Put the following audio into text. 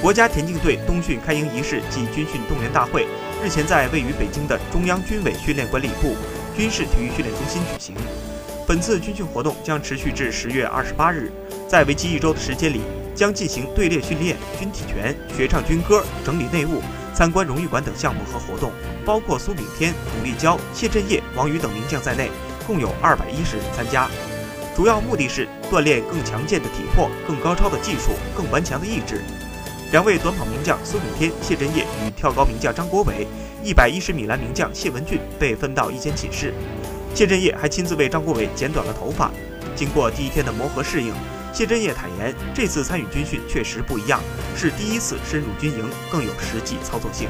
国家田径队冬训开营仪式暨军训动员大会日前在位于北京的中央军委训练管理部军事体育训练中心举行。本次军训活动将持续至十月二十八日，在为期一周的时间里，将进行队列训练、军体拳、学唱军歌、整理内务、参观荣誉馆等项目和活动，包括苏炳添、巩立姣、谢震业、王宇等名将在内，共有二百一十人参加。主要目的是锻炼更强健的体魄、更高超的技术、更顽强的意志。两位短跑名将孙炳添、谢震业与跳高名将张国伟、一百一十米栏名将谢文俊被分到一间寝室。谢震业还亲自为张国伟剪短了头发。经过第一天的磨合适应，谢震业坦言，这次参与军训确实不一样，是第一次深入军营，更有实际操作性。